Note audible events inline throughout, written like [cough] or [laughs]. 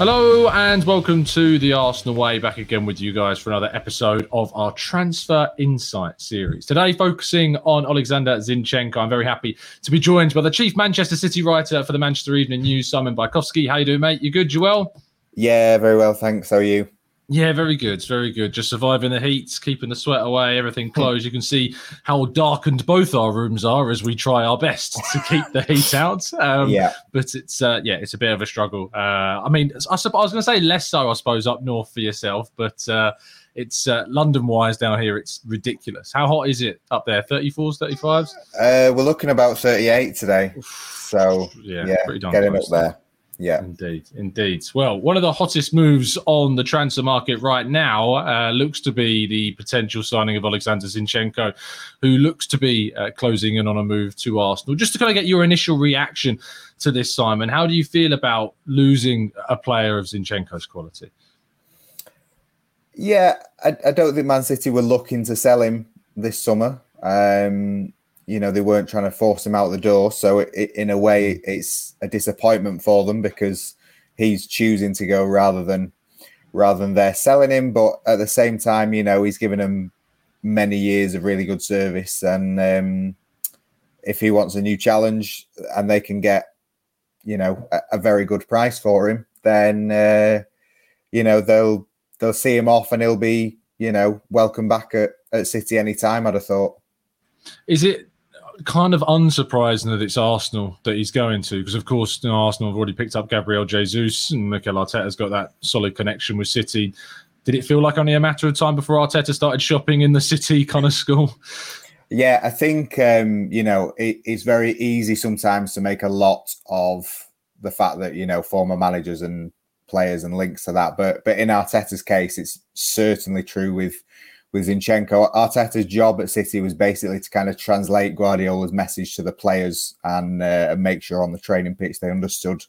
Hello and welcome to the Arsenal Way. Back again with you guys for another episode of our Transfer Insight series. Today, focusing on Alexander Zinchenko. I'm very happy to be joined by the chief Manchester City writer for the Manchester Evening News, Simon Bajkowski. How you doing, mate? You good, You well? Yeah, very well, thanks. How are you? Yeah, very good, It's very good. Just surviving the heat, keeping the sweat away, everything Hmm. closed. You can see how darkened both our rooms are as we try our best to keep the heat [laughs] out. Um, yeah, but it's uh, yeah, it's a bit of a struggle. Uh, I mean, I, I was going to say less so, I suppose, up north for yourself, but uh, it's uh, London-wise down here. It's ridiculous. How hot is it up there? 34s, 35s? uh, we're looking about 38 today. So, Yeah, yeah, pretty darn getting up there. Yeah. Indeed, indeed. Well, one of the hottest moves on the transfer market right now uh, looks to be the potential signing of Alexander Zinchenko, who looks to be uh, closing in on a move to Arsenal. Just to kind of get your initial reaction to this, Simon, how do you feel about losing a player of Zinchenko's quality? Yeah, I, I don't think Man City were looking to sell him this summer. Um, you know, they weren't trying to force him out the door. So, it, it, in a way, it's a disappointment for them because he's choosing to go rather than rather than they're selling him. But at the same time, you know, he's given them many years of really good service, and um, if he wants a new challenge and they can get, you know, a, a very good price for him, then uh, you know they'll they'll see him off and he'll be, you know, welcome back at, at City anytime. I'd have thought. Is it kind of unsurprising that it's Arsenal that he's going to? Because of course, you know, Arsenal have already picked up Gabriel Jesus, and Mikel Arteta's got that solid connection with City. Did it feel like only a matter of time before Arteta started shopping in the City kind of school? Yeah, I think um, you know it, it's very easy sometimes to make a lot of the fact that you know former managers and players and links to that, but but in Arteta's case, it's certainly true with with Zinchenko. Arteta's job at City was basically to kind of translate Guardiola's message to the players and, uh, and make sure on the training pitch they understood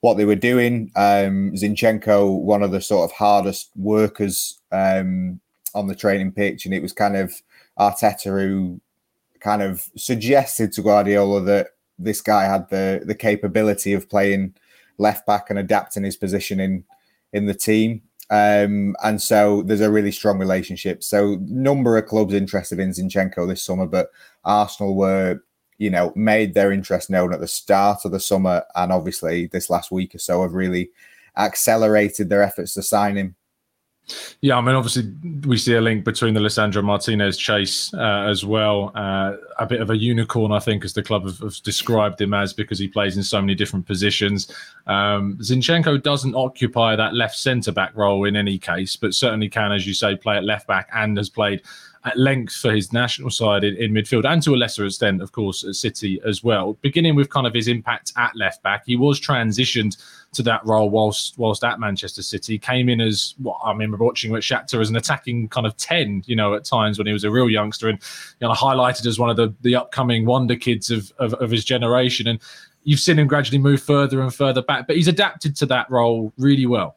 what they were doing. Um, Zinchenko, one of the sort of hardest workers um, on the training pitch, and it was kind of Arteta who kind of suggested to Guardiola that this guy had the the capability of playing left back and adapting his position in in the team. Um, and so there's a really strong relationship. So number of clubs interested in Zinchenko this summer, but Arsenal were, you know, made their interest known at the start of the summer, and obviously this last week or so have really accelerated their efforts to sign him. Yeah, I mean, obviously, we see a link between the Lisandro Martinez chase uh, as well. Uh, a bit of a unicorn, I think, as the club have, have, described him as, because he plays in so many different positions. Um, Zinchenko doesn't occupy that left centre back role in any case, but certainly can, as you say, play at left back and has played at length for his national side in, in, midfield and to a lesser extent, of course, at City as well. Beginning with kind of his impact at left back, he was transitioned to that role whilst whilst at Manchester City. Came in as what I remember watching at Shakhtar as an attacking kind of ten, you know, at times when he was a real youngster and you know highlighted as one of the the upcoming wonder kids of of, of his generation. And you've seen him gradually move further and further back, but he's adapted to that role really well.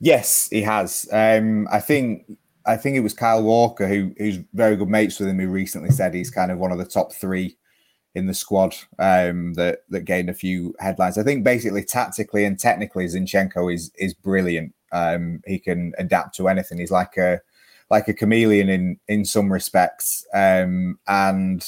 Yes, he has. Um, I think I think it was Kyle Walker who who's very good mates with him who recently said he's kind of one of the top three in the squad um, that that gained a few headlines. I think basically tactically and technically Zinchenko is is brilliant. Um, he can adapt to anything. He's like a like a chameleon in in some respects, um, and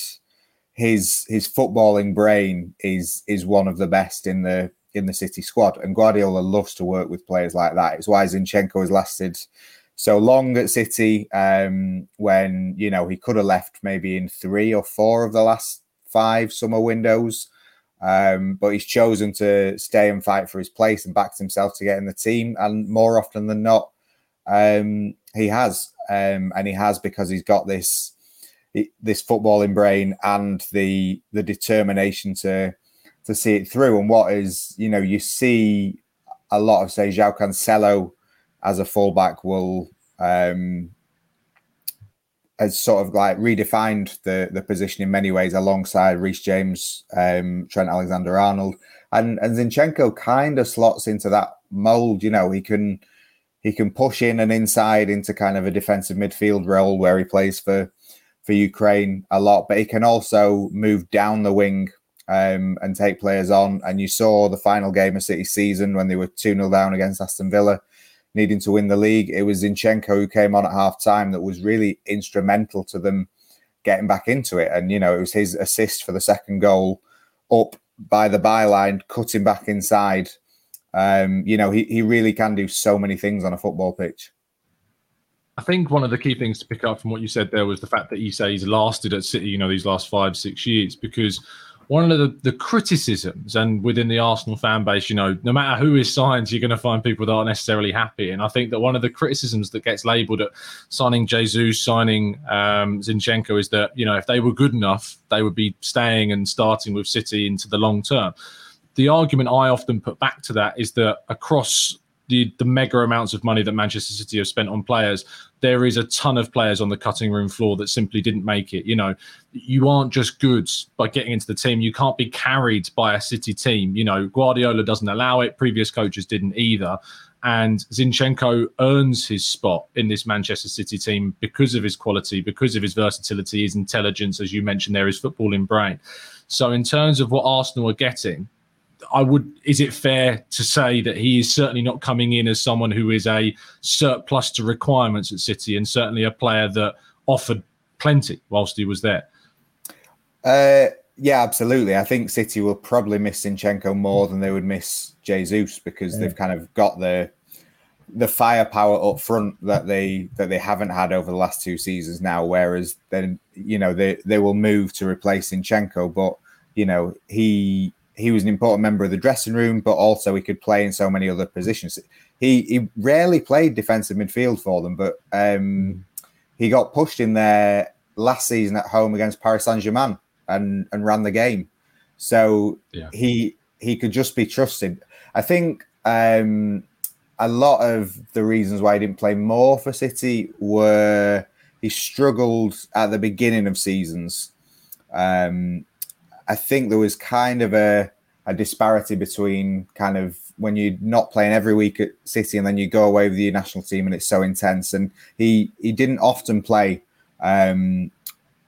his his footballing brain is is one of the best in the in the City squad. And Guardiola loves to work with players like that. It's why Zinchenko has lasted so long at City um, when you know he could have left maybe in three or four of the last five summer windows, um, but he's chosen to stay and fight for his place and backed himself to get in the team. And more often than not, um, he has, um, and he has because he's got this this footballing brain and the the determination to to see it through. And what is, you know, you see a lot of say João Cancelo as a fullback will um has sort of like redefined the the position in many ways alongside Reece James, um, Trent Alexander Arnold, and and Zinchenko kind of slots into that mold. You know, he can he can push in and inside into kind of a defensive midfield role where he plays for for Ukraine a lot, but he can also move down the wing um, and take players on. And you saw the final game of City season when they were 2 0 down against Aston Villa, needing to win the league. It was Zinchenko who came on at half time that was really instrumental to them getting back into it. And, you know, it was his assist for the second goal up by the byline, cutting back inside. Um, you know, he, he really can do so many things on a football pitch. I think one of the key things to pick up from what you said there was the fact that he's lasted at City, you know, these last five, six years, because one of the, the criticisms and within the Arsenal fan base, you know, no matter who is signed, you're going to find people that aren't necessarily happy. And I think that one of the criticisms that gets labelled at signing Jesus, signing um, Zinchenko is that, you know, if they were good enough, they would be staying and starting with City into the long term. The argument I often put back to that is that across the the mega amounts of money that Manchester City have spent on players, there is a ton of players on the cutting room floor that simply didn't make it. You know, you aren't just good by getting into the team. You can't be carried by a City team. You know, Guardiola doesn't allow it. Previous coaches didn't either. And Zinchenko earns his spot in this Manchester City team because of his quality, because of his versatility, his intelligence, as you mentioned, there is footballing brain. So, in terms of what Arsenal are getting, I would. Is it fair to say that he is certainly not coming in as someone who is a surplus to requirements at City, and certainly a player that offered plenty whilst he was there? Uh, yeah, absolutely. I think City will probably miss Zinchenko more than they would miss Jesus because yeah. they've kind of got the the firepower up front that they that they haven't had over the last two seasons now. Whereas then you know they they will move to replace Zinchenko, but you know he he was an important member of the dressing room, but also he could play in so many other positions. He he rarely played defensive midfield for them, but um, he got pushed in there last season at home against Paris Saint Germain and and ran the game. So yeah. he he could just be trusted. I think um, a lot of the reasons why he didn't play more for City were he struggled at the beginning of seasons. Um, I think there was kind of a, a disparity between kind of when you're not playing every week at City and then you go away with your national team and it's so intense. And he he didn't often play um,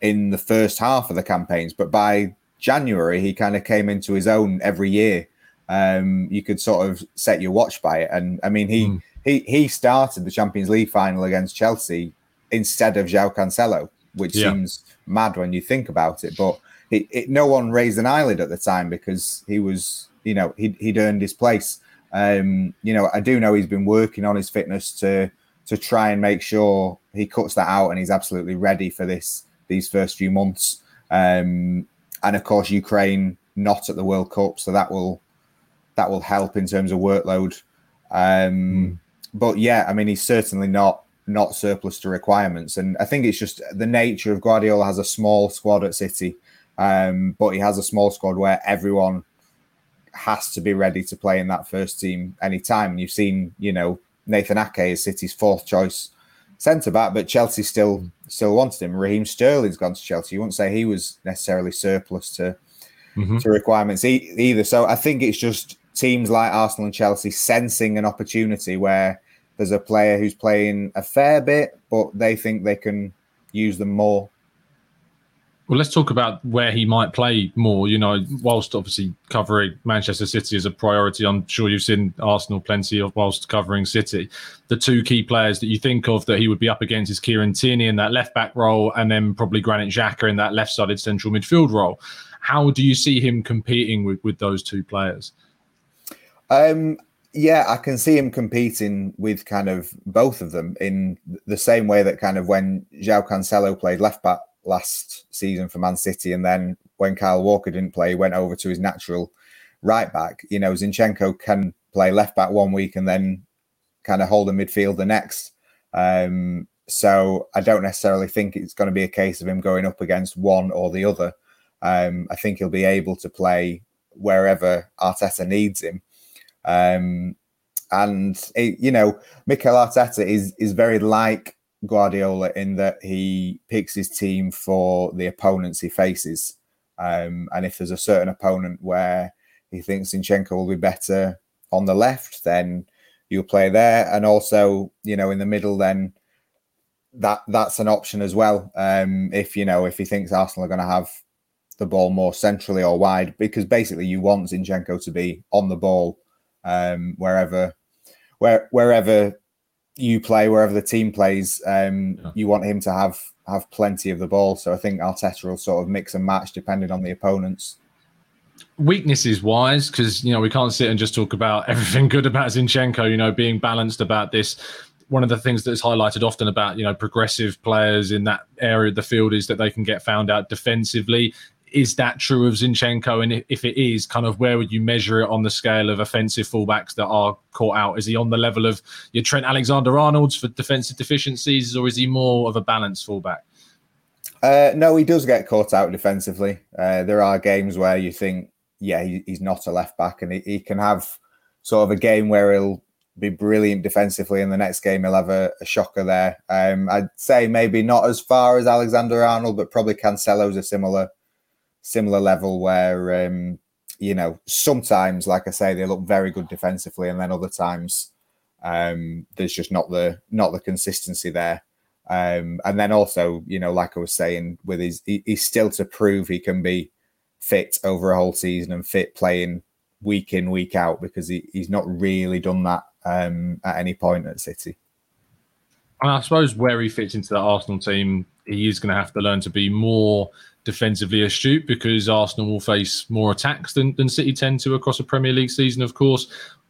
in the first half of the campaigns, but by January he kind of came into his own every year. Um, you could sort of set your watch by it, and I mean he mm. he he started the Champions League final against Chelsea instead of João Cancelo, which yeah. seems mad when you think about it, but it, it, no one raised an eyelid at the time because he was, you know, he'd, he'd earned his place. Um, you know, I do know he's been working on his fitness to to try and make sure he cuts that out and he's absolutely ready for this these first few months. Um, and of course, Ukraine not at the World Cup, so that will that will help in terms of workload. Um, mm. But yeah, I mean, he's certainly not not surplus to requirements, and I think it's just the nature of Guardiola has a small squad at City um, but he has a small squad where everyone has to be ready to play in that first team anytime. And you've seen, you know, Nathan Ake is City's fourth choice centre back, but Chelsea still still wanted him. Raheem Sterling's gone to Chelsea. You wouldn't say he was necessarily surplus to mm-hmm. to requirements e- either. So I think it's just teams like Arsenal and Chelsea sensing an opportunity where there's a player who's playing a fair bit, but they think they can use them more well, let's talk about where he might play more. You know, whilst obviously covering Manchester City as a priority, I'm sure you've seen Arsenal plenty of whilst covering City. The two key players that you think of that he would be up against is Kieran Tierney in that left back role, and then probably Granit Xhaka in that left sided central midfield role. How do you see him competing with, with those two players? Um, yeah, I can see him competing with kind of both of them in the same way that kind of when João Cancelo played left back last season for Man City, and then when Kyle Walker didn't play, went over to his natural right back. You know, Zinchenko can play left back one week and then kind of hold a midfield the next. Um, so I don't necessarily think it's going to be a case of him going up against one or the other. Um, I think he'll be able to play wherever Arteta needs him. Um, and it, you know, Mikel Arteta is is very like Guardiola in that he picks his team for the opponents he faces. Um, and if there's a certain opponent where he thinks Zinchenko will be better on the left, then you'll play there. And also, you know, in the middle, then that that's an option as well. Um, if you know, if he thinks Arsenal are going to have the ball more centrally or wide, because basically you want Zinchenko to be on the ball um, wherever where wherever you play, wherever the team plays, um, yeah. you want him to have have plenty of the ball. So I think Arteta will sort of mix and match depending on the opponents. Weaknesses wise, because you know we can't sit and just talk about [laughs] everything good about Zinchenko. You know, being balanced about this. One of the things that's highlighted often about you know progressive players in that area of the field is that they can get found out defensively is that true of Zinchenko? And if it is, kind of where would you measure it on the scale of offensive fullbacks that are caught out? Is he on the level of your Trent Alexander Arnold's for defensive deficiencies, or is he more of a balanced fullback? Uh, no, he does get caught out defensively. Uh, there are games where you think, yeah, he, he's not a left back, and he, he, can have sort of a game where he'll be brilliant defensively, and the next game he'll have a, a shocker there. Um, I'd say maybe not as far as Alexander Arnold, but probably Cancelo's a similar similar level where um, you know sometimes, like I say, they look very good defensively, and then other times um, there's just not the not the consistency there. Um, and then also, you know, like I was saying, with his he, he's still to prove he can be fit over a whole season and fit playing week in week out because he, he's not really done that um, at any point at City. And I suppose where he fits into the Arsenal team, he is going to have to learn to be more defensively astute because Arsenal will face more attacks than, than City tend to across a Premier League season, of course.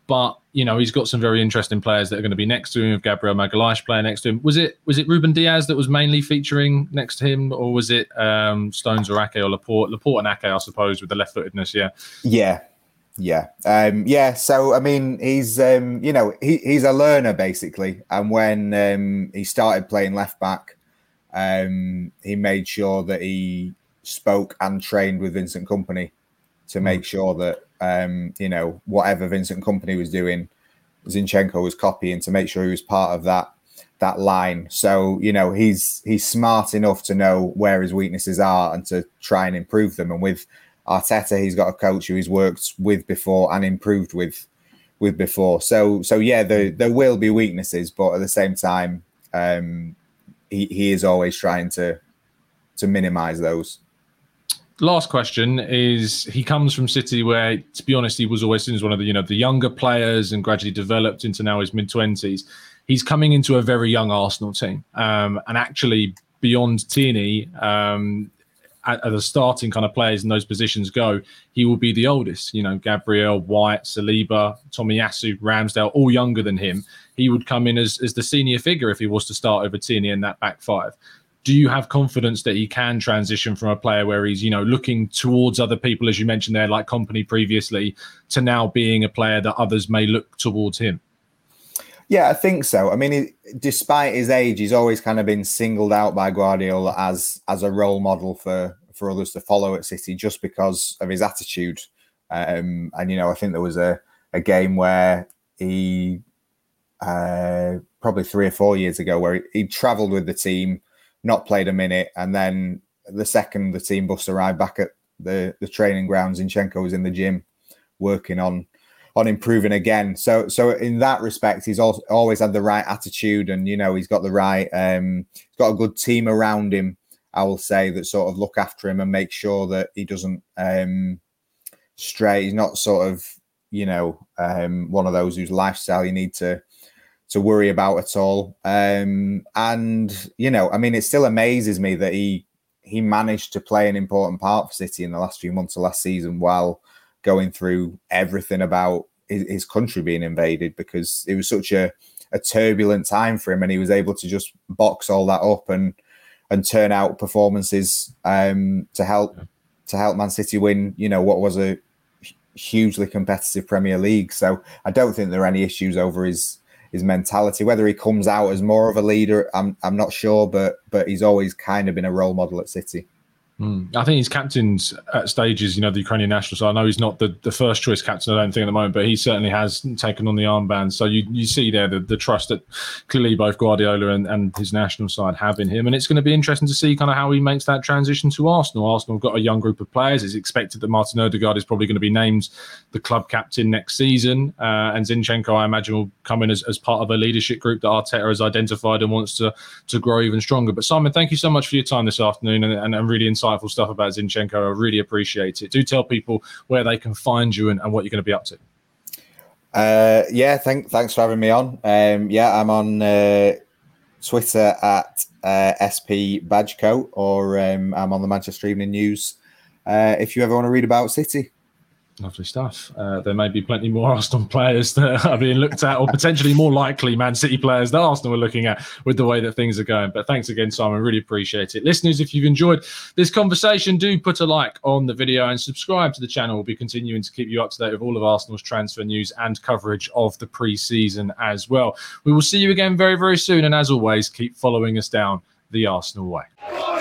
But you know he's got some very interesting players that are going to be next to him. With Gabriel Magalhaes playing next to him, was it was it Ruben Dias that was mainly featuring next to him, or was it um, Stones or Ake or Laporte? Laporte and Ake, I suppose, with the left-footedness. Yeah, yeah, yeah, um, yeah. So I mean, he's um, you know he, he's a learner basically, and when um, he started playing left back, um, he made sure that he spoke and trained with Vincent Kompany to make mm. sure that um, you know whatever Vincent Kompany was doing, Zinchenko was copying to make sure he was part of that that line. So you know he's he's smart enough to know where his weaknesses are and to try and improve them. And with Arteta, he's got a coach who he's worked with before and improved with with before. So so yeah, there there will be weaknesses, but at the same time, um, he he is always trying to to minimize those last question is he comes from City where, to be honest, he was always seen as one of the you know the younger players and gradually developed into now his mid twenties. He's coming into a very young Arsenal team, um, and actually beyond Tierney, um, as the starting kind of players in those positions go, he will be the oldest. You know, Gabriel, White, Saliba, Tomiyasu, Ramsdale, all younger than him. He would come in as, as the senior figure if he was to start over Tierney in that back five do you have confidence that he can transition from a player where he's you know looking towards other people as you mentioned there like Kompany previously to now being a player that others may look towards him? Yeah i think so. I mean despite his age he's always kind of been singled out by guardiola as as a role model for for others to follow at city just because of his attitude. Um, and you know i think there was a, a game where he uh, probably three or four years ago where he, he traveled with the team not played a minute, and then the second the team bus arrived back at the the training grounds, Zinchenko was in the gym working on on improving again. So so in that respect, he's also always had the right attitude, and you know he's got the right um, he's got a good team around him. I will say that sort of look after him and make sure that he doesn't um, stray. He's not sort of you know um, one of those whose lifestyle you need to to worry about at all. Um, and you know, I mean, it still amazes me that he he managed to play an important part for City in the last few months of last season while going through everything about his, his country being invaded because it was such a, a turbulent time for him, and he was able to just box all that up and and turn out performances um, to help to help Man City win. You know what was a hugely competitive Premier League. So I don't think there are any issues over his his mentality. Whether he comes out as more of a leader, I'm I'm not sure, but but he's always kind of been a role model at City. Mm. I think he's captains at stages, you know, the Ukrainian national. So I know he's not the, the first choice captain, I don't think, at the moment, but he certainly has taken on the armband. So you, you see there the, the trust that clearly both Guardiola and, and his national side have in him. And it's going to be interesting to see kind of how he makes that transition to Arsenal. Arsenal have got a young group of players. It's expected that Martin Odegaard is probably going to be named the club captain next season. Uh, and Zinchenko, I imagine, will come in as, as part of a leadership group that Arteta has identified and wants to, to grow even stronger. But Simon, thank you so much for your time this afternoon and, and, and really insightful insightful stuff about Zinchenko. I really appreciate it. Do tell people where they can find you and, and what you're going to be up to. Uh, yeah, thank, thanks for having me on. Um, yeah, I'm on uh, Twitter at uh, SP Bajkowski or um, I'm on the Manchester Evening News. Uh, if you ever want to read about City, Lovely stuff. Uh, there may be plenty more [laughs] Arsenal players that are being looked at, or potentially more likely Man City players that Arsenal are looking at with the way that things are going. But thanks again, Simon. Really appreciate it. Listeners, if you've enjoyed this conversation, do put a like on the video and subscribe to the channel. We'll be continuing to keep you up to date with all of Arsenal's transfer news and coverage of the pre season as well. We will see you again very, very soon. And as always, keep following us down the Arsenal way.